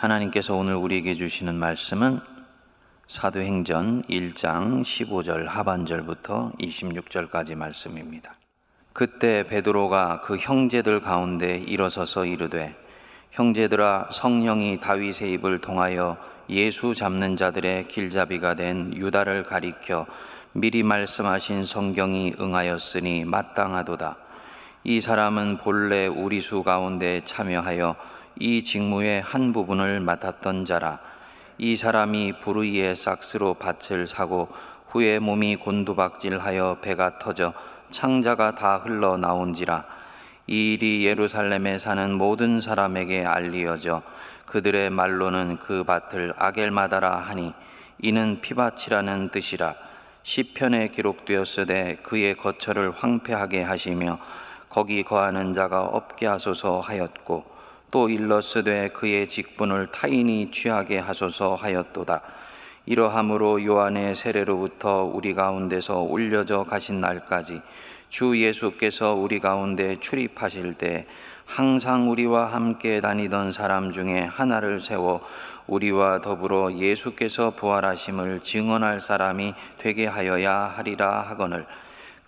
하나님께서 오늘 우리에게 주시는 말씀은 사도행전 1장 15절 하반절부터 26절까지 말씀입니다. 그때 베드로가 그 형제들 가운데 일어서서 이르되 형제들아 성령이 다윗의 입을 통하여 예수 잡는 자들의 길잡이가 된 유다를 가리켜 미리 말씀하신 성경이 응하였으니 마땅하도다. 이 사람은 본래 우리 수 가운데 참여하여 이 직무의 한 부분을 맡았던 자라. 이 사람이 부르이의 삭스로 밭을 사고 후에 몸이 곤두박질하여 배가 터져 창자가 다 흘러 나온지라. 이 일이 예루살렘에 사는 모든 사람에게 알리어져 그들의 말로는 그 밭을 아겔마다라 하니 이는 피밭이라는 뜻이라 시편에 기록되었으되 그의 거처를 황폐하게 하시며 거기 거하는 자가 없게 하소서 하였고 또 일러스되 그의 직분을 타인이 취하게 하소서 하였도다. 이러함으로 요한의 세례로부터 우리 가운데서 올려져 가신 날까지 주 예수께서 우리 가운데 출입하실 때 항상 우리와 함께 다니던 사람 중에 하나를 세워 우리와 더불어 예수께서 부활하심을 증언할 사람이 되게 하여야 하리라 하거늘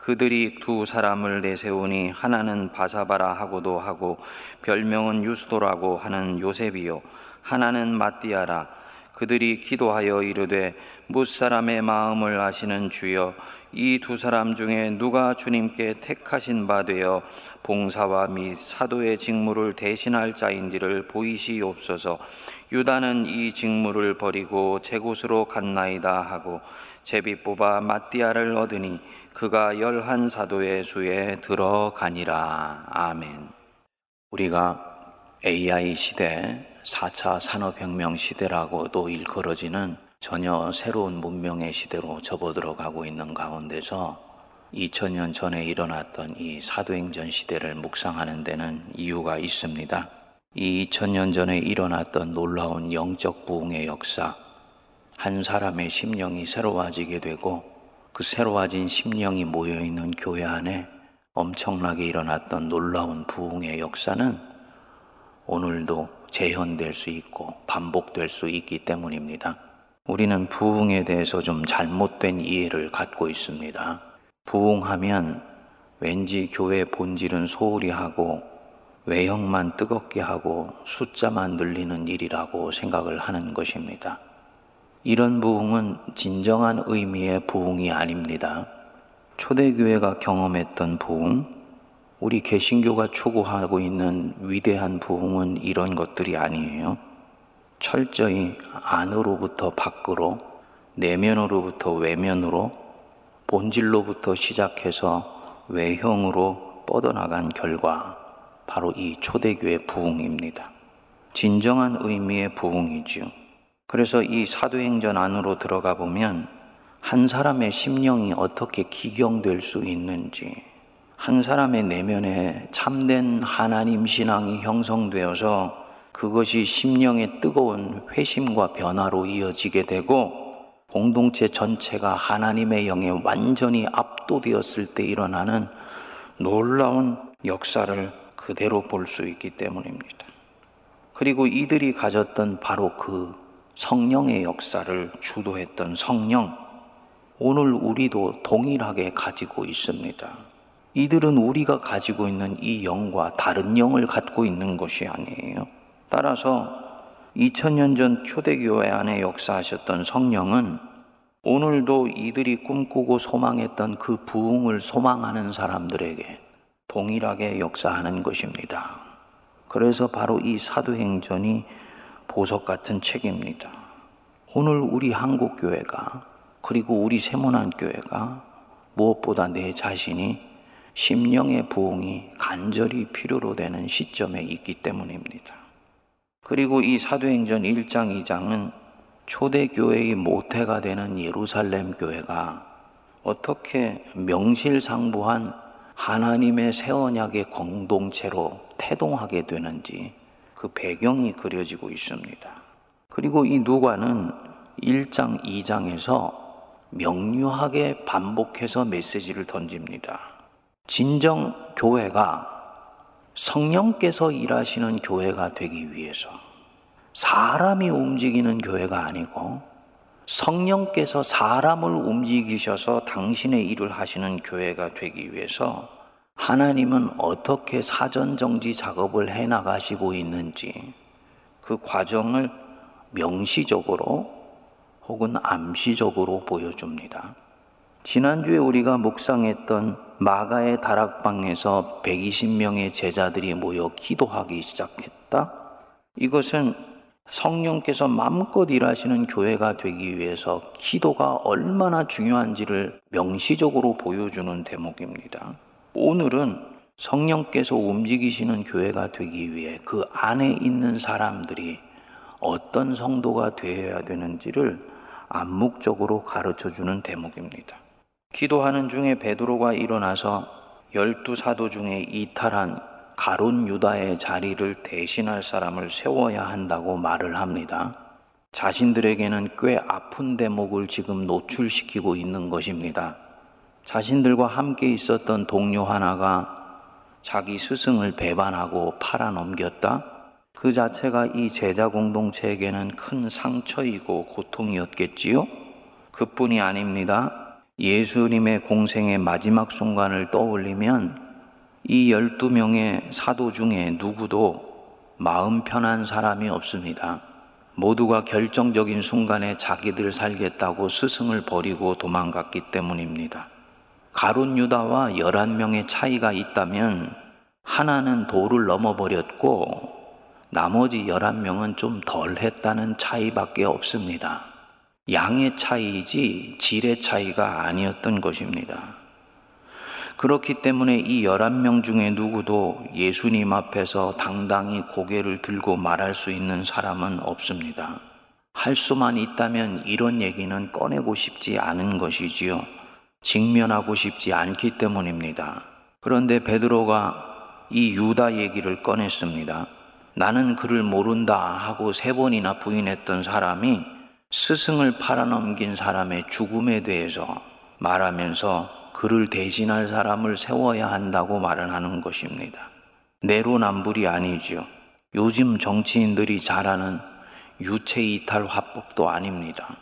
그들이 두 사람을 내세우니 하나는 바사바라 하고도 하고 별명은 유스도라고 하는 요셉이요. 하나는 마띠아라. 그들이 기도하여 이르되 무사람의 마음을 아시는 주여 이 두 사람 중에 누가 주님께 택하신 바 되어 봉사와 및 사도의 직무를 대신할 자인지를 보이시옵소서. 유다는 이 직무를 버리고 제 곳으로 갔나이다 하고 제비 뽑아 마띠아를 얻으니 그가 열한 사도의 수에 들어가니라 아멘 우리가 AI 시대 4차 산업혁명 시대라고도 일컬어지는 전혀 새로운 문명의 시대로 접어들어가고 있는 가운데서 2000년 전에 일어났던 이 사도행전 시대를 묵상하는 데는 이유가 있습니다. 이 2000년 전에 일어났던 놀라운 영적 부흥의 역사, 한 사람의 심령이 새로워지게 되고 그 새로워진 심령이 모여있는 교회 안에 엄청나게 일어났던 놀라운 부흥의 역사는 오늘도 재현될 수 있고 반복될 수 있기 때문입니다. 우리는 부흥에 대해서 좀 잘못된 이해를 갖고 있습니다. 부흥하면 왠지 교회 본질은 소홀히 하고 외형만 뜨겁게 하고 숫자만 늘리는 일이라고 생각을 하는 것입니다. 이런 부흥은 진정한 의미의 부흥이 아닙니다. 초대교회가 경험했던 부흥, 우리 개신교가 추구하고 있는 위대한 부흥은 이런 것들이 아니에요. 철저히 안으로부터 밖으로, 내면으로부터 외면으로, 본질로부터 시작해서 외형으로 뻗어나간 결과, 바로 이 초대교회 부흥입니다. 진정한 의미의 부흥이지요. 그래서 이 사도행전 안으로 들어가 보면 한 사람의 심령이 어떻게 기경될 수 있는지, 한 사람의 내면에 참된 하나님 신앙이 형성되어서 그것이 심령의 뜨거운 회심과 변화로 이어지게 되고 공동체 전체가 하나님의 영에 완전히 압도되었을 때 일어나는 놀라운 역사를 그대로 볼 수 있기 때문입니다. 그리고 이들이 가졌던 바로 그 성령의 역사를 주도했던 성령, 오늘 우리도 동일하게 가지고 있습니다. 이들은 우리가 가지고 있는 이 영과 다른 영을 갖고 있는 것이 아니에요. 따라서 2000년 전 초대교회 안에 역사하셨던 성령은 오늘도 이들이 꿈꾸고 소망했던 그 부흥을 소망하는 사람들에게 동일하게 역사하는 것입니다. 그래서 바로 이 사도행전이 보석 같은 책입니다. 오늘 우리 한국 교회가 그리고 우리 세문안교회가 무엇보다 내 자신이 심령의 부흥이 간절히 필요로 되는 시점에 있기 때문입니다. 그리고 이 사도행전 1장, 2장은 초대교회의 모태가 되는 예루살렘 교회가 어떻게 명실상부한 하나님의 새 언약의 공동체로 태동하게 되는지 그 배경이 그려지고 있습니다. 그리고 이 누가는 1장, 2장에서 명료하게 반복해서 메시지를 던집니다. 진정 교회가 성령께서 일하시는 교회가 되기 위해서 사람이 움직이는 교회가 아니고 성령께서 사람을 움직이셔서 당신의 일을 하시는 교회가 되기 위해서 하나님은 어떻게 사전 정지 작업을 해 나가시고 있는지 그 과정을 명시적으로 혹은 암시적으로 보여줍니다. 지난주에 우리가 묵상했던 마가의 다락방에서 120명의 제자들이 모여 기도하기 시작했다. 이것은 성령께서 마음껏 일하시는 교회가 되기 위해서 기도가 얼마나 중요한지를 명시적으로 보여주는 대목입니다. 오늘은 성령께서 움직이시는 교회가 되기 위해 그 안에 있는 사람들이 어떤 성도가 되어야 되는지를 암묵적으로 가르쳐 주는 대목입니다. 기도하는 중에 베드로가 일어나서 열두 사도 중에 이탈한 가론 유다의 자리를 대신할 사람을 세워야 한다고 말을 합니다. 자신들에게는 꽤 아픈 대목을 지금 노출시키고 있는 것입니다. 자신들과 함께 있었던 동료 하나가 자기 스승을 배반하고 팔아넘겼다? 그 자체가 이 제자 공동체에게는 큰 상처이고 고통이었겠지요? 그뿐이 아닙니다. 예수님의 공생의 마지막 순간을 떠올리면 이 12명의 사도 중에 누구도 마음 편한 사람이 없습니다. 모두가 결정적인 순간에 자기들 살겠다고 스승을 버리고 도망갔기 때문입니다. 가론 유다와 11명의 차이가 있다면 하나는 도를 넘어버렸고 나머지 11명은 좀 덜 했다는 차이밖에 없습니다. 양의 차이지 질의 차이가 아니었던 것입니다. 그렇기 때문에 이 11명 중에 누구도 예수님 앞에서 당당히 고개를 들고 말할 수 있는 사람은 없습니다. 할 수만 있다면 이런 얘기는 꺼내고 싶지 않은 것이지요. 직면하고 싶지 않기 때문입니다. 그런데 베드로가 이 유다 얘기를 꺼냈습니다. 나는 그를 모른다 하고 세 번이나 부인했던 사람이 스승을 팔아넘긴 사람의 죽음에 대해서 말하면서 그를 대신할 사람을 세워야 한다고 말을 하는 것입니다. 내로남불이 아니지요. 요즘 정치인들이 잘하는 유체이탈 화법도 아닙니다.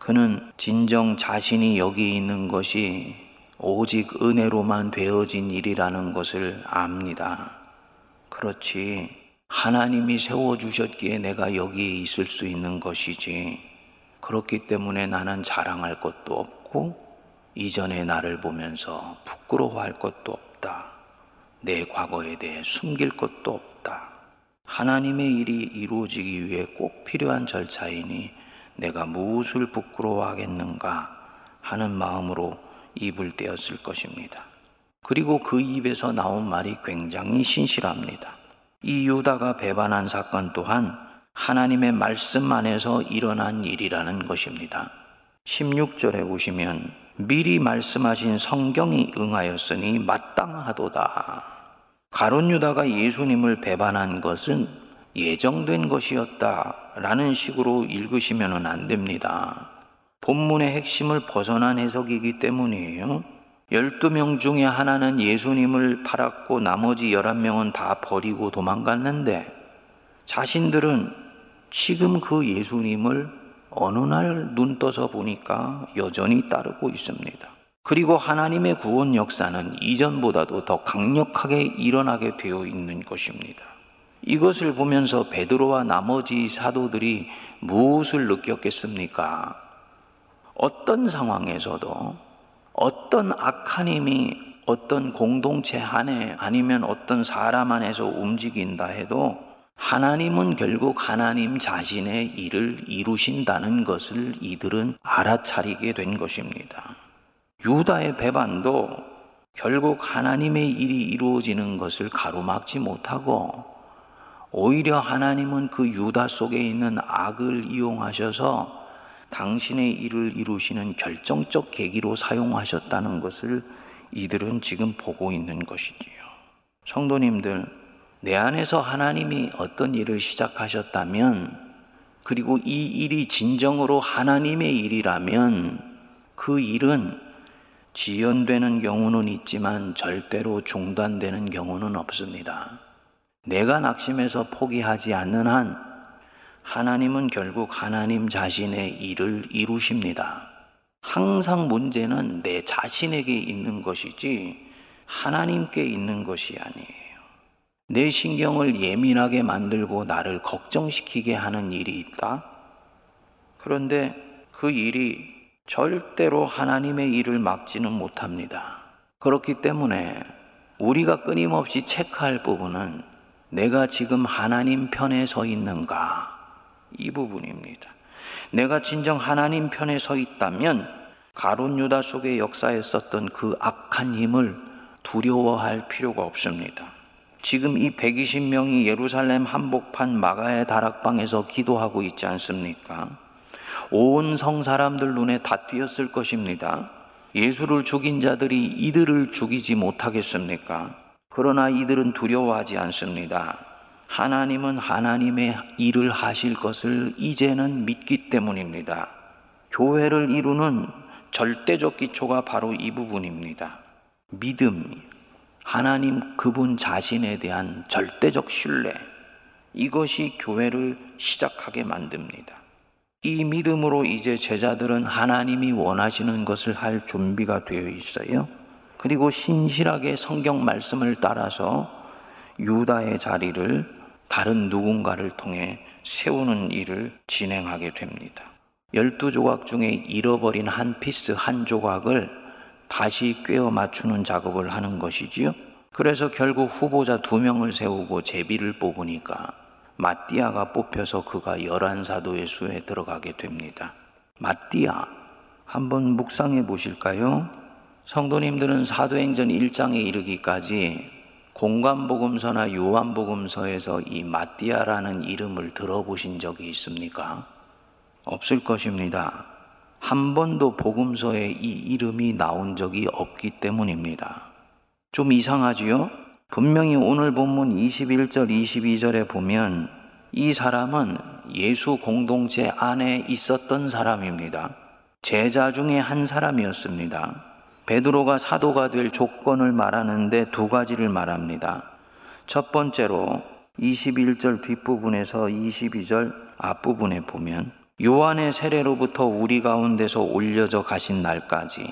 그는 진정 자신이 여기 있는 것이 오직 은혜로만 되어진 일이라는 것을 압니다. 그렇지. 하나님이 세워주셨기에 내가 여기에 있을 수 있는 것이지. 그렇기 때문에 나는 자랑할 것도 없고, 이전의 나를 보면서 부끄러워할 것도 없다. 내 과거에 대해 숨길 것도 없다. 하나님의 일이 이루어지기 위해 꼭 필요한 절차이니 내가 무엇을 부끄러워하겠는가 하는 마음으로 입을 떼었을 것입니다. 그리고 그 입에서 나온 말이 굉장히 신실합니다. 이 유다가 배반한 사건 또한 하나님의 말씀 안에서 일어난 일이라는 것입니다. 16절에 보시면 미리 말씀하신 성경이 응하였으니 마땅하도다. 가론 유다가 예수님을 배반한 것은 예정된 것이었다. 라는 식으로 읽으시면 안 됩니다. 본문의 핵심을 벗어난 해석이기 때문이에요. 12명 중에 하나는 예수님을 팔았고 나머지 11명은 다 버리고 도망갔는데 자신들은 지금 그 예수님을 어느 날 눈 떠서 보니까 여전히 따르고 있습니다. 그리고 하나님의 구원 역사는 이전보다도 더 강력하게 일어나게 되어 있는 것입니다. 이것을 보면서 베드로와 나머지 사도들이 무엇을 느꼈겠습니까? 어떤 상황에서도 어떤 악한 힘이 어떤 공동체 안에 아니면 어떤 사람 안에서 움직인다 해도 하나님은 결국 하나님 자신의 일을 이루신다는 것을 이들은 알아차리게 된 것입니다. 유다의 배반도 결국 하나님의 일이 이루어지는 것을 가로막지 못하고 오히려 하나님은 그 유다 속에 있는 악을 이용하셔서 당신의 일을 이루시는 결정적 계기로 사용하셨다는 것을 이들은 지금 보고 있는 것이지요. 성도님들, 내 안에서 하나님이 어떤 일을 시작하셨다면, 그리고 이 일이 진정으로 하나님의 일이라면 그 일은 지연되는 경우는 있지만 절대로 중단되는 경우는 없습니다. 내가 낙심해서 포기하지 않는 한 하나님은 결국 하나님 자신의 일을 이루십니다. 항상 문제는 내 자신에게 있는 것이지 하나님께 있는 것이 아니에요. 내 신경을 예민하게 만들고 나를 걱정시키게 하는 일이 있다? 그런데 그 일이 절대로 하나님의 일을 막지는 못합니다. 그렇기 때문에 우리가 끊임없이 체크할 부분은 내가 지금 하나님 편에 서 있는가? 이 부분입니다. 내가 진정 하나님 편에 서 있다면 가론 유다 속의 역사에 썼던 그 악한 힘을 두려워할 필요가 없습니다. 지금 이 120명이 예루살렘 한복판 마가의 다락방에서 기도하고 있지 않습니까? 온 성 사람들 눈에 다 띄었을 것입니다. 예수를 죽인 자들이 이들을 죽이지 못하겠습니까? 그러나 이들은 두려워하지 않습니다. 하나님은 하나님의 일을 하실 것을 이제는 믿기 때문입니다. 교회를 이루는 절대적 기초가 바로 이 부분입니다. 믿음, 하나님 그분 자신에 대한 절대적 신뢰, 이것이 교회를 시작하게 만듭니다. 이 믿음으로 이제 제자들은 하나님이 원하시는 것을 할 준비가 되어 있어요. 그리고 신실하게 성경 말씀을 따라서 유다의 자리를 다른 누군가를 통해 세우는 일을 진행하게 됩니다. 열두 조각 중에 잃어버린 한 piece 한 조각을 다시 꿰어 맞추는 작업을 하는 것이지요. 그래서 결국 후보자 두 명을 세우고 제비를 뽑으니까 마띠아가 뽑혀서 그가 열한 사도의 수에 들어가게 됩니다. 마띠아 한번 묵상해 보실까요? 성도님들은 사도행전 1장에 이르기까지 공관복음서나 요한복음서에서 이 마띠아라는 이름을 들어보신 적이 있습니까? 없을 것입니다. 한 번도 복음서에 이 이름이 나온 적이 없기 때문입니다. 좀 이상하지요? 분명히 오늘 본문 21절, 22절에 보면 이 사람은 예수 공동체 안에 있었던 사람입니다. 제자 중에 한 사람이었습니다. 베드로가 사도가 될 조건을 말하는데 두 가지를 말합니다. 첫 번째로 21절 뒷부분에서 22절 앞부분에 보면 요한의 세례로부터 우리 가운데서 올려져 가신 날까지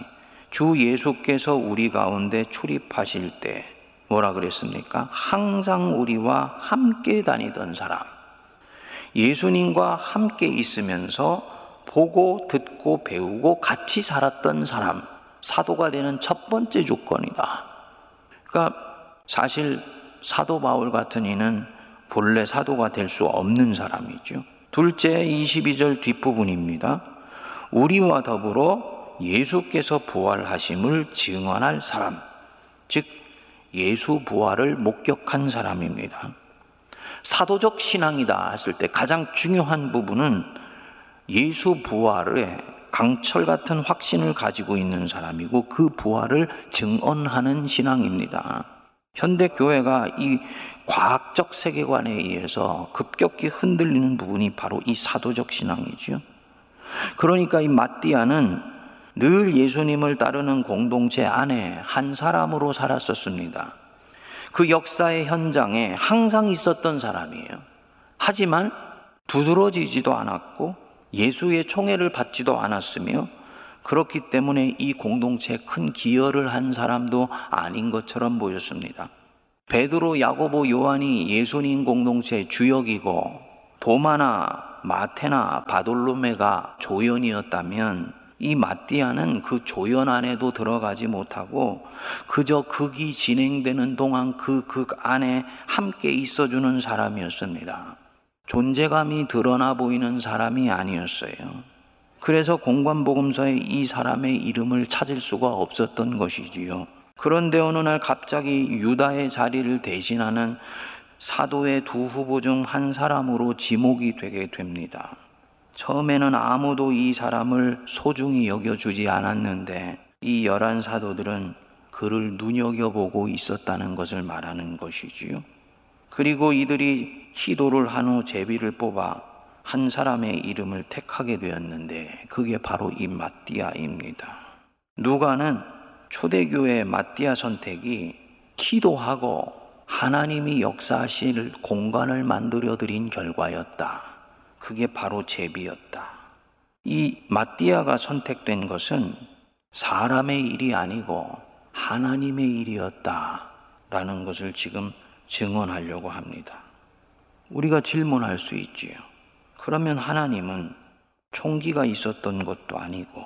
주 예수께서 우리 가운데 출입하실 때 뭐라 그랬습니까? 항상 우리와 함께 다니던 사람. 예수님과 함께 있으면서 보고 듣고 배우고 같이 살았던 사람. 사도가 되는 첫 번째 조건이다. 그러니까 사실 사도 바울 같은 이는 본래 사도가 될 수 없는 사람이죠. 둘째 22절 뒷부분입니다. 우리와 더불어 예수께서 부활하심을 증언할 사람. 즉 예수 부활을 목격한 사람입니다. 사도적 신앙이다 했을 때 가장 중요한 부분은 예수 부활의 강철 같은 확신을 가지고 있는 사람이고 그 부활을 증언하는 신앙입니다. 현대 교회가 이 과학적 세계관에 의해서 급격히 흔들리는 부분이 바로 이 사도적 신앙이지요. 그러니까 이 마띠아는 늘 예수님을 따르는 공동체 안에 한 사람으로 살았었습니다. 그 역사의 현장에 항상 있었던 사람이에요. 하지만 두드러지지도 않았고 예수의 총애를 받지도 않았으며 그렇기 때문에 이 공동체에 큰 기여를 한 사람도 아닌 것처럼 보였습니다. 베드로, 야고보, 요한이 예수님 공동체의 주역이고 도마나 마테나 바돌로메가 조연이었다면 이 마띠아는 그 조연 안에도 들어가지 못하고 그저 극이 진행되는 동안 그 극 안에 함께 있어주는 사람이었습니다. 존재감이 드러나 보이는 사람이 아니었어요. 그래서 공관복음서에 이 사람의 이름을 찾을 수가 없었던 것이지요. 그런데 어느 날 갑자기 유다의 자리를 대신하는 사도의 두 후보 중 한 사람으로 지목이 되게 됩니다. 처음에는 아무도 이 사람을 소중히 여겨주지 않았는데 이 열한 사도들은 그를 눈여겨보고 있었다는 것을 말하는 것이지요. 그리고 이들이 기도를 한 후 제비를 뽑아 한 사람의 이름을 택하게 되었는데 그게 바로 이 마띠아입니다. 누가는 초대교회 마띠아 선택이 기도하고 하나님이 역사하실 공간을 만들어 드린 결과였다. 그게 바로 제비였다. 이 마띠아가 선택된 것은 사람의 일이 아니고 하나님의 일이었다. 라는 것을 지금 증언하려고 합니다. 우리가 질문할 수 있지요. 그러면 하나님은 총기가 있었던 것도 아니고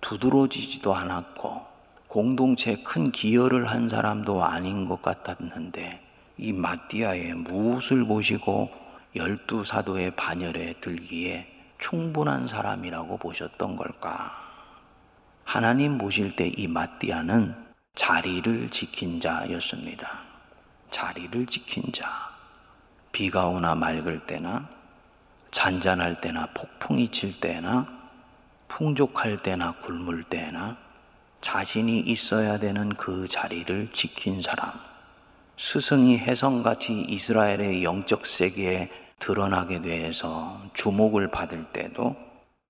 두드러지지도 않았고 공동체에 큰 기여를 한 사람도 아닌 것 같았는데 이 마띠아의 무엇을 보시고 열두 사도의 반열에 들기에 충분한 사람이라고 보셨던 걸까? 하나님 보실 때 이 마띠아는 자리를 지킨 자였습니다. 자리를 지킨 자. 비가 오나 맑을 때나 잔잔할 때나 폭풍이 칠 때나 풍족할 때나 굶을 때나 자신이 있어야 되는 그 자리를 지킨 사람. 스승이 혜성같이 이스라엘의 영적 세계에 드러나게 돼서 주목을 받을 때도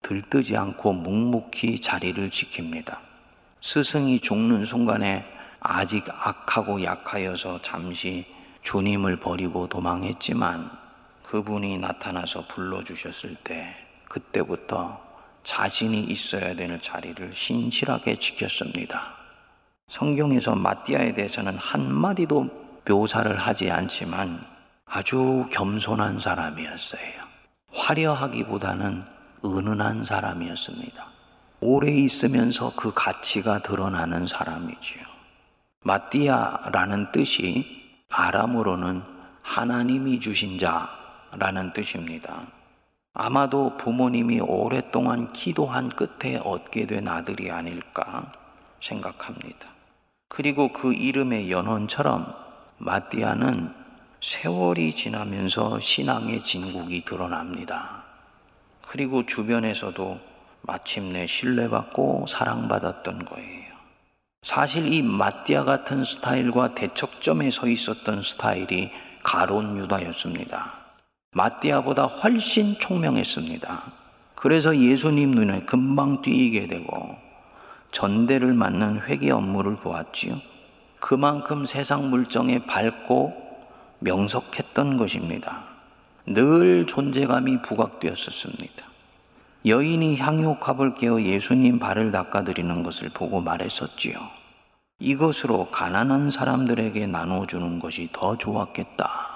들뜨지 않고 묵묵히 자리를 지킵니다. 스승이 죽는 순간에 아직 악하고 약하여서 잠시 주님을 버리고 도망했지만 그분이 나타나서 불러주셨을 때 그때부터 자신이 있어야 되는 자리를 신실하게 지켰습니다. 성경에서 마띠아에 대해서는 한마디도 묘사를 하지 않지만 아주 겸손한 사람이었어요. 화려하기보다는 은은한 사람이었습니다. 오래 있으면서 그 가치가 드러나는 사람이지요. 마띠아라는 뜻이 아람으로는 하나님이 주신 자라는 뜻입니다. 아마도 부모님이 오랫동안 기도한 끝에 얻게 된 아들이 아닐까 생각합니다. 그리고 그 이름의 연원처럼 마띠아는 세월이 지나면서 신앙의 진국이 드러납니다. 그리고 주변에서도 마침내 신뢰받고 사랑받았던 거예요. 사실 이 마띠아 같은 스타일과 대척점에 서 있었던 스타일이 가론 유다였습니다. 마띠아보다 훨씬 총명했습니다. 그래서 예수님 눈에 금방 띄게 되고 전대를 맡는 회계 업무를 보았지요. 그만큼 세상 물정에 밝고 명석했던 것입니다. 늘 존재감이 부각되었었습니다. 여인이 향유컵을 깨어 예수님 발을 닦아드리는 것을 보고 말했었지요. 이것으로 가난한 사람들에게 나눠주는 것이 더 좋았겠다.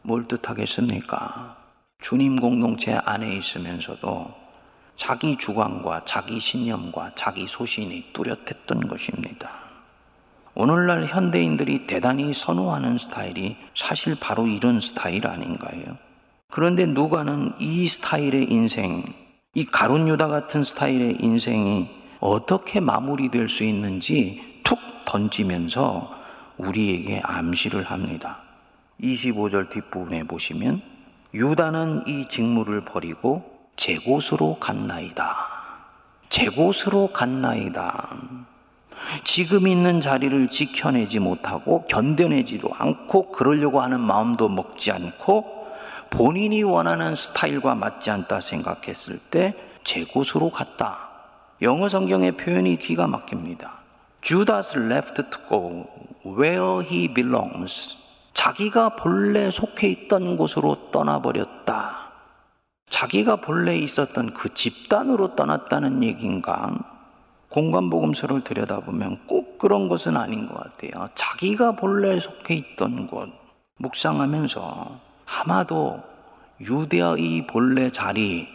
뭘 뜻하겠습니까? 주님 공동체 안에 있으면서도 자기 주관과 자기 신념과 자기 소신이 뚜렷했던 것입니다. 오늘날 현대인들이 대단히 선호하는 스타일이 사실 바로 이런 스타일 아닌가요? 그런데 누가는 이 스타일의 인생, 이 가룟 유다 같은 스타일의 인생이 어떻게 마무리될 수 있는지 툭 던지면서 우리에게 암시를 합니다. 25절 뒷부분에 보시면 유다는 이 직무를 버리고 제 곳으로 갔나이다. 제 곳으로 갔나이다. 지금 있는 자리를 지켜내지 못하고 견뎌내지도 않고 그러려고 하는 마음도 먹지 않고 본인이 원하는 스타일과 맞지 않다 생각했을 때 제 곳으로 갔다. 영어 성경의 표현이 기가 막힙니다. Judas left to go where he belongs. 자기가 본래 속해 있던 곳으로 떠나버렸다. 자기가 본래 있었던 그 집단으로 떠났다는 얘기인가? 공간복음서를 들여다보면 꼭 그런 것은 아닌 것 같아요. 자기가 본래 속해 있던 곳, 묵상하면서 아마도 유대의 본래 자리,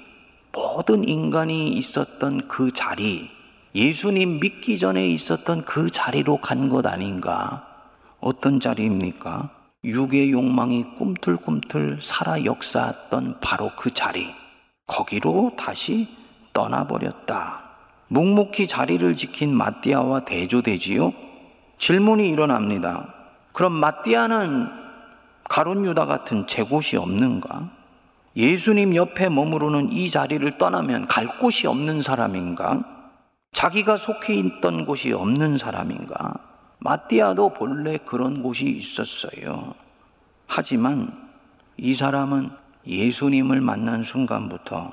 모든 인간이 있었던 그 자리, 예수님 믿기 전에 있었던 그 자리로 간 것 아닌가? 어떤 자리입니까? 육의 욕망이 꿈틀꿈틀 살아 역사했던 바로 그 자리. 거기로 다시 떠나버렸다. 묵묵히 자리를 지킨 마띠아와 대조되지요? 질문이 일어납니다. 그럼 마띠아는 가론 유다 같은 제 곳이 없는가? 예수님 옆에 머무르는 이 자리를 떠나면 갈 곳이 없는 사람인가? 자기가 속해 있던 곳이 없는 사람인가? 마띠아도 본래 그런 곳이 있었어요. 하지만 이 사람은 예수님을 만난 순간부터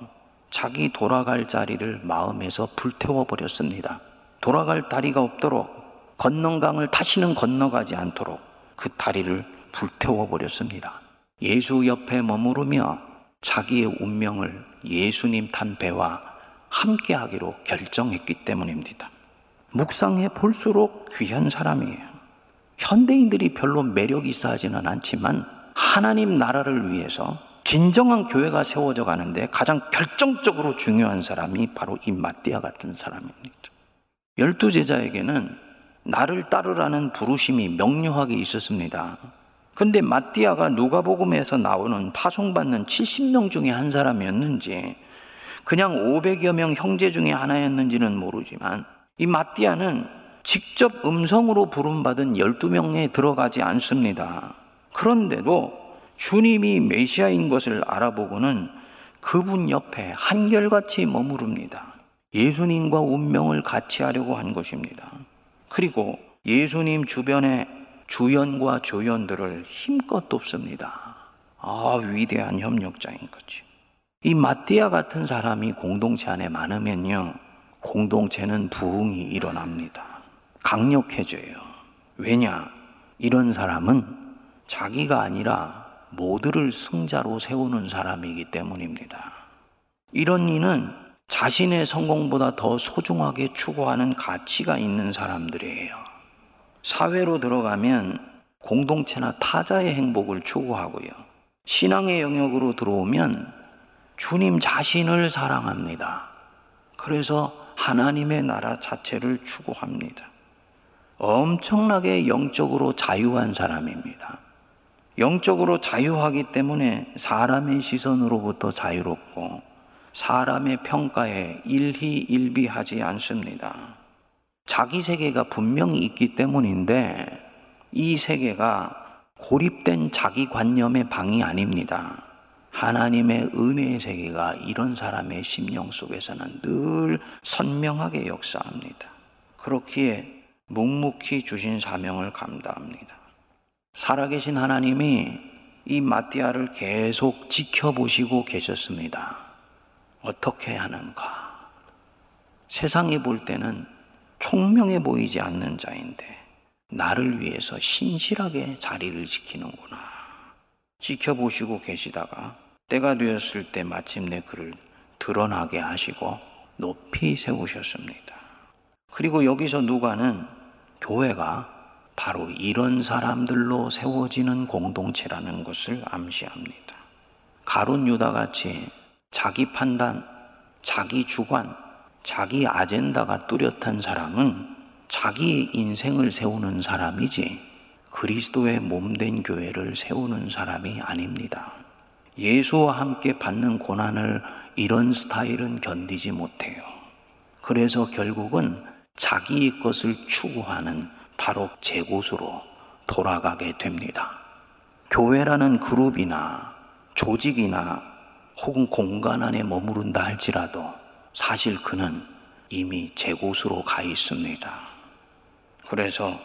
자기 돌아갈 자리를 마음에서 불태워 버렸습니다. 돌아갈 다리가 없도록 건너강을 다시는 건너가지 않도록 그 다리를 불태워 버렸습니다. 예수 옆에 머무르며 자기의 운명을 예수님 탄 배와 함께 하기로 결정했기 때문입니다. 묵상해 볼수록 귀한 사람이에요. 현대인들이 별로 매력 있어 하지는 않지만 하나님 나라를 위해서 진정한 교회가 세워져 가는데 가장 결정적으로 중요한 사람이 바로 이 마띠아 같은 사람입니다. 열두 제자에게는 나를 따르라는 부르심이 명료하게 있었습니다. 근데 마띠아가 누가복음에서 나오는 파송받는 70명 중에 한 사람이었는지 그냥 500여 명 형제 중에 하나였는지는 모르지만 이 마띠아는 직접 음성으로 부름받은 12명에 들어가지 않습니다. 그런데도 주님이 메시아인 것을 알아보고는 그분 옆에 한결같이 머무릅니다. 예수님과 운명을 같이 하려고 한 것입니다. 그리고 예수님 주변에 주연과 조연들을 힘껏 돕습니다. 아, 위대한 협력자인 거지. 이 마띠아 같은 사람이 공동체 안에 많으면요, 공동체는 부흥이 일어납니다. 강력해져요. 왜냐? 이런 사람은 자기가 아니라 모두를 승자로 세우는 사람이기 때문입니다. 이런 이는 자신의 성공보다 더 소중하게 추구하는 가치가 있는 사람들이에요. 사회로 들어가면 공동체나 타자의 행복을 추구하고요. 신앙의 영역으로 들어오면 주님 자신을 사랑합니다. 그래서 하나님의 나라 자체를 추구합니다. 엄청나게 영적으로 자유한 사람입니다. 영적으로 자유하기 때문에 사람의 시선으로부터 자유롭고 사람의 평가에 일희일비하지 않습니다. 자기 세계가 분명히 있기 때문인데 이 세계가 고립된 자기 관념의 방이 아닙니다. 하나님의 은혜의 세계가 이런 사람의 심령 속에서는 늘 선명하게 역사합니다. 그렇기에 묵묵히 주신 사명을 감당합니다. 살아계신 하나님이 이 마띠아를 계속 지켜보시고 계셨습니다. 어떻게 하는가? 세상이 볼 때는 총명해 보이지 않는 자인데 나를 위해서 신실하게 자리를 지키는구나. 지켜보시고 계시다가 때가 되었을 때 마침내 그를 드러나게 하시고 높이 세우셨습니다. 그리고 여기서 누가는 교회가 바로 이런 사람들로 세워지는 공동체라는 것을 암시합니다. 가론 유다 같이 자기 판단, 자기 주관, 자기 아젠다가 뚜렷한 사람은 자기 인생을 세우는 사람이지 그리스도의 몸된 교회를 세우는 사람이 아닙니다. 예수와 함께 받는 고난을 이런 스타일은 견디지 못해요. 그래서 결국은 자기 것을 추구하는 바로 제 곳으로 돌아가게 됩니다. 교회라는 그룹이나 조직이나 혹은 공간 안에 머무른다 할지라도 사실 그는 이미 제 곳으로 가 있습니다. 그래서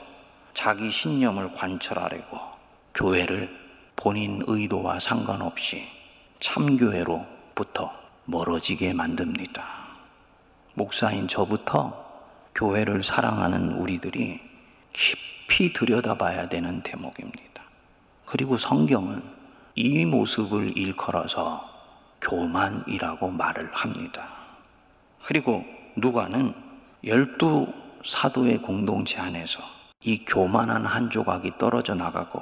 자기 신념을 관철하려고 교회를 본인 의도와 상관없이 참교회로부터 멀어지게 만듭니다. 목사인 저부터 교회를 사랑하는 우리들이 깊이 들여다봐야 되는 대목입니다. 그리고 성경은 이 모습을 일컬어서 교만이라고 말을 합니다. 그리고 누가는 열두 사도의 공동체 안에서 이 교만한 한 조각이 떨어져 나가고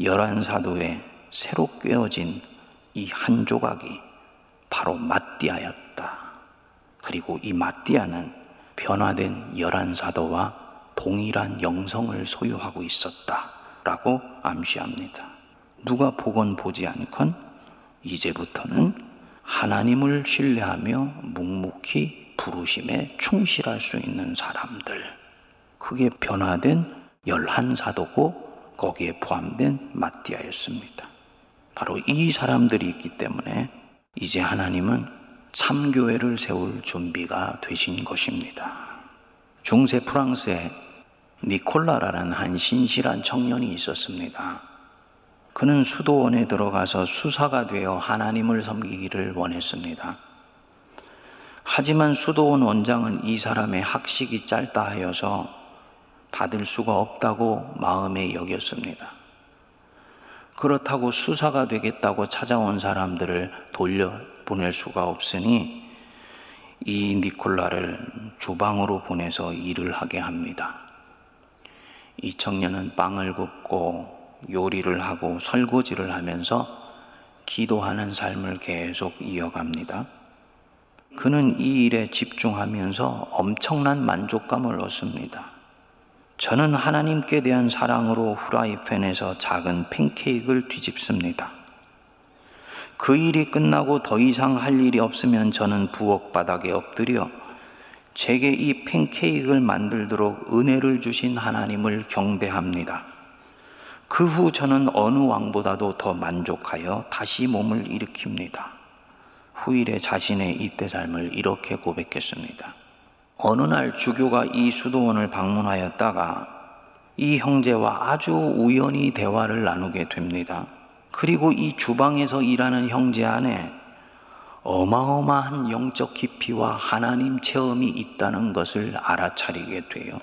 열한 사도의 새로 꿰어진 이 한 조각이 바로 마띠아였다. 그리고 이 마띠아는 변화된 열한 사도와 동일한 영성을 소유하고 있었다라고 암시합니다. 누가 보건 보지 않건 이제부터는 하나님을 신뢰하며 묵묵히 부르심에 충실할 수 있는 사람들. 그게 변화된 열한 사도고 거기에 포함된 마띠아였습니다. 바로 이 사람들이 있기 때문에 이제 하나님은 참교회를 세울 준비가 되신 것입니다. 중세 프랑스에 니콜라라는 한 신실한 청년이 있었습니다. 그는 수도원에 들어가서 수사가 되어 하나님을 섬기기를 원했습니다. 하지만 수도원 원장은 이 사람의 학식이 짧다 하여서 받을 수가 없다고 마음에 여겼습니다. 그렇다고 수사가 되겠다고 찾아온 사람들을 돌려보낼 수가 없으니 이 니콜라를 주방으로 보내서 일을 하게 합니다. 이 청년은 빵을 굽고 요리를 하고 설거지를 하면서 기도하는 삶을 계속 이어갑니다. 그는 이 일에 집중하면서 엄청난 만족감을 얻습니다. 저는 하나님께 대한 사랑으로 후라이팬에서 작은 팬케이크를 뒤집습니다. 그 일이 끝나고 더 이상 할 일이 없으면 저는 부엌 바닥에 엎드려 제게 이 팬케이크를 만들도록 은혜를 주신 하나님을 경배합니다. 그 후 저는 어느 왕보다도 더 만족하여 다시 몸을 일으킵니다. 후일에 자신의 이때 삶을 이렇게 고백했습니다. 어느 날 주교가 이 수도원을 방문하였다가 이 형제와 아주 우연히 대화를 나누게 됩니다. 그리고 이 주방에서 일하는 형제 안에 어마어마한 영적 깊이와 하나님 체험이 있다는 것을 알아차리게 돼요.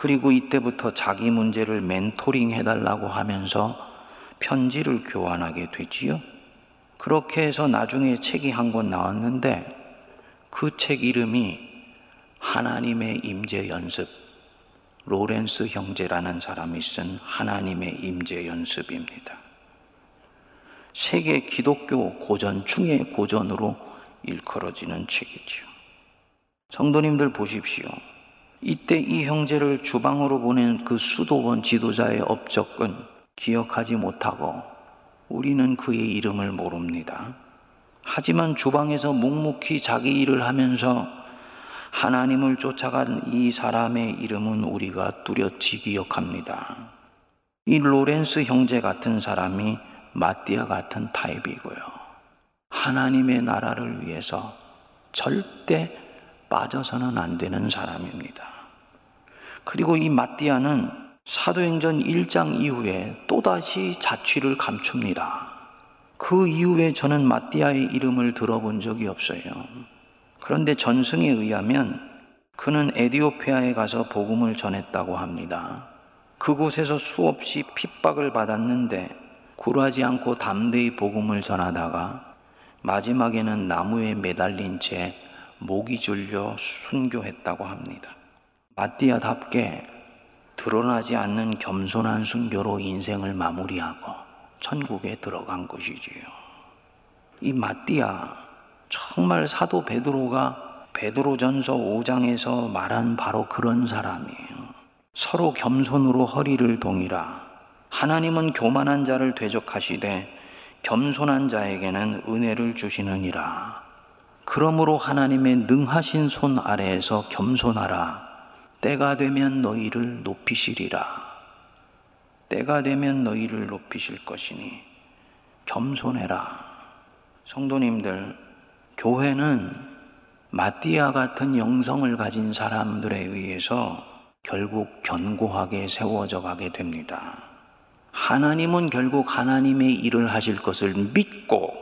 그리고 이때부터 자기 문제를 멘토링 해달라고 하면서 편지를 교환하게 되지요. 그렇게 해서 나중에 책이 한 권 나왔는데 그 책 이름이 하나님의 임재 연습 로렌스 형제라는 사람이 쓴 하나님의 임재 연습입니다. 세계 기독교 고전 중의 고전으로 일컬어지는 책이지요. 성도님들 보십시오. 이때 이 형제를 주방으로 보낸 그 수도원 지도자의 업적은 기억하지 못하고 우리는 그의 이름을 모릅니다. 하지만 주방에서 묵묵히 자기 일을 하면서 하나님을 쫓아간 이 사람의 이름은 우리가 뚜렷이 기억합니다. 이 로렌스 형제 같은 사람이 마띠아 같은 타입이고요. 하나님의 나라를 위해서 절대 빠져서는 안 되는 사람입니다. 그리고 이 마띠아는 사도행전 1장 이후에 또다시 자취를 감춥니다. 그 이후에 저는 마띠아의 이름을 들어본 적이 없어요. 그런데 전승에 의하면 그는 에디오피아에 가서 복음을 전했다고 합니다. 그곳에서 수없이 핍박을 받았는데 굴하지 않고 담대히 복음을 전하다가 마지막에는 나무에 매달린 채 목이 줄려 순교했다고 합니다. 마띠아답게 드러나지 않는 겸손한 순교로 인생을 마무리하고 천국에 들어간 것이지요. 이 마띠아 정말 사도 베드로가 베드로전서 5장에서 말한 바로 그런 사람이에요. 서로 겸손으로 허리를 동이라 하나님은 교만한 자를 대적하시되 겸손한 자에게는 은혜를 주시느니라. 그러므로 하나님의 능하신 손 아래에서 겸손하라. 때가 되면 너희를 높이시리라. 때가 되면 너희를 높이실 것이니 겸손해라. 성도님들, 교회는 마띠아 같은 영성을 가진 사람들에 의해서 결국 견고하게 세워져 가게 됩니다. 하나님은 결국 하나님의 일을 하실 것을 믿고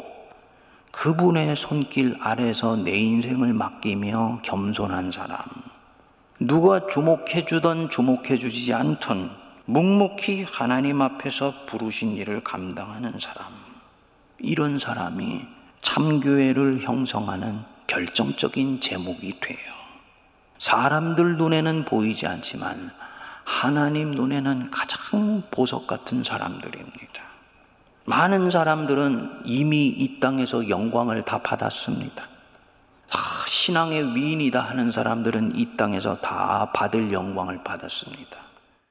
그분의 손길 아래서 내 인생을 맡기며 겸손한 사람. 누가 주목해 주던 주목해 주지 않던 묵묵히 하나님 앞에서 부르신 일을 감당하는 사람. 이런 사람이 참교회를 형성하는 결정적인 제목이 돼요. 사람들 눈에는 보이지 않지만 하나님 눈에는 가장 보석 같은 사람들입니다. 많은 사람들은 이미 이 땅에서 영광을 다 받았습니다. 아, 신앙의 위인이다 하는 사람들은 이 땅에서 다 받을 영광을 받았습니다.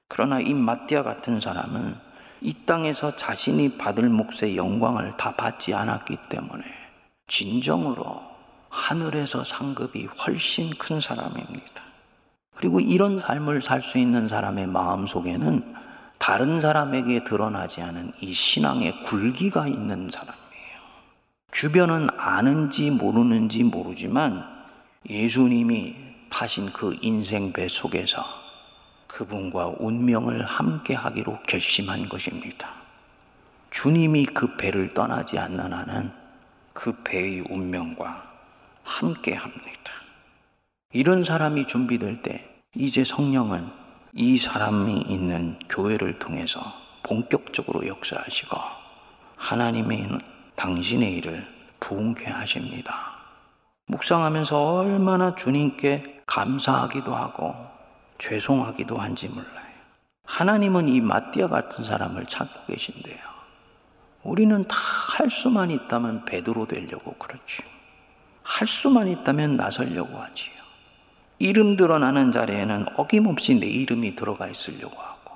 그러나 이 마띠아 같은 사람은 이 땅에서 자신이 받을 몫의 영광을 다 받지 않았기 때문에 진정으로 하늘에서 상급이 훨씬 큰 사람입니다. 그리고 이런 삶을 살 수 있는 사람의 마음 속에는 다른 사람에게 드러나지 않은 이 신앙의 굴기가 있는 사람이에요. 주변은 아는지 모르는지 모르지만 예수님이 타신 그 인생 배 속에서 그분과 운명을 함께 하기로 결심한 것입니다. 주님이 그 배를 떠나지 않는 한은 그 배의 운명과 함께 합니다. 이런 사람이 준비될 때 이제 성령은 이 사람이 있는 교회를 통해서 본격적으로 역사하시고 하나님의 당신의 일을 부흥케 하십니다. 묵상하면서 얼마나 주님께 감사하기도 하고 죄송하기도 한지 몰라요. 하나님은 이 마띠아 같은 사람을 찾고 계신데요. 우리는 다 할 수만 있다면 베드로 되려고 그러죠. 할 수만 있다면 나서려고 하지요. 이름 드러나는 자리에는 어김없이 내 이름이 들어가 있으려고 하고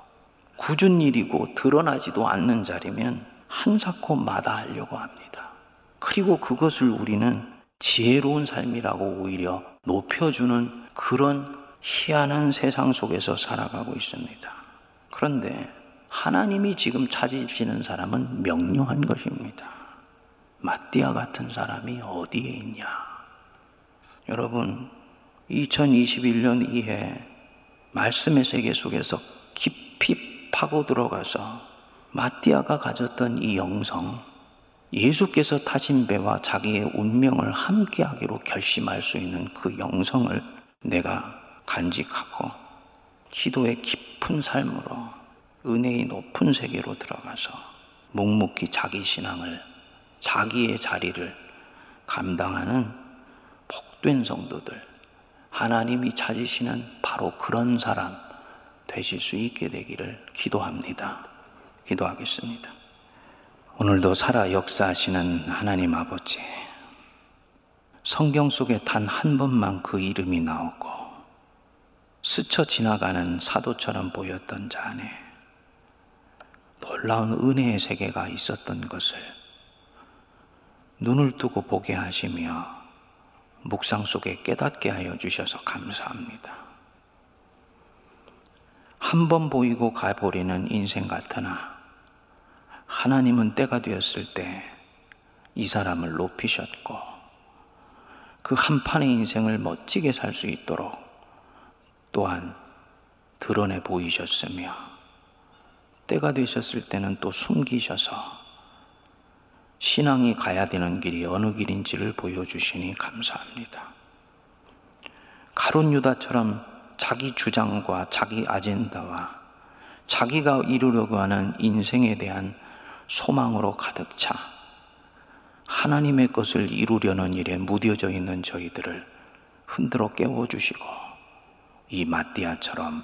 굳은 일이고 드러나지도 않는 자리면 한사코 마다 하려고 합니다. 그리고 그것을 우리는 지혜로운 삶이라고 오히려 높여주는 그런 희한한 세상 속에서 살아가고 있습니다. 그런데 하나님이 지금 찾으시는 사람은 명료한 것입니다. 마띠아 같은 사람이 어디에 있냐? 여러분, 2021년 이해 말씀의 세계 속에서 깊이 파고 들어가서 마띠아가 가졌던 이 영성, 예수께서 타신 배와 자기의 운명을 함께하기로 결심할 수 있는 그 영성을 내가 간직하고 기도의 깊은 삶으로 은혜의 높은 세계로 들어가서 묵묵히 자기 신앙을 자기의 자리를 감당하는 복된 성도들 하나님이 찾으시는 바로 그런 사람 되실 수 있게 되기를 기도합니다. 기도하겠습니다. 오늘도 살아 역사하시는 하나님 아버지 성경 속에 단 한 번만 그 이름이 나오고 스쳐 지나가는 사도처럼 보였던 자 안에 놀라운 은혜의 세계가 있었던 것을 눈을 뜨고 보게 하시며 묵상 속에 깨닫게 하여 주셔서 감사합니다. 한 번 보이고 가버리는 인생 같으나 하나님은 때가 되었을 때 이 사람을 높이셨고 그 한 판의 인생을 멋지게 살 수 있도록 또한 드러내 보이셨으며 때가 되셨을 때는 또 숨기셔서 신앙이 가야 되는 길이 어느 길인지를 보여주시니 감사합니다. 가론 유다처럼 자기 주장과 자기 아젠다와 자기가 이루려고 하는 인생에 대한 소망으로 가득 차 하나님의 것을 이루려는 일에 무뎌져 있는 저희들을 흔들어 깨워주시고 이 마띠아처럼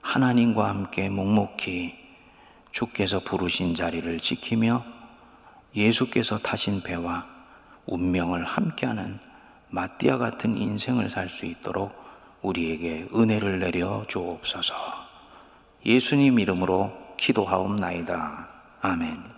하나님과 함께 묵묵히 주께서 부르신 자리를 지키며 예수께서 타신 배와 운명을 함께하는 마띠아 같은 인생을 살 수 있도록 우리에게 은혜를 내려 주옵소서. 예수님 이름으로 기도하옵나이다. 아멘.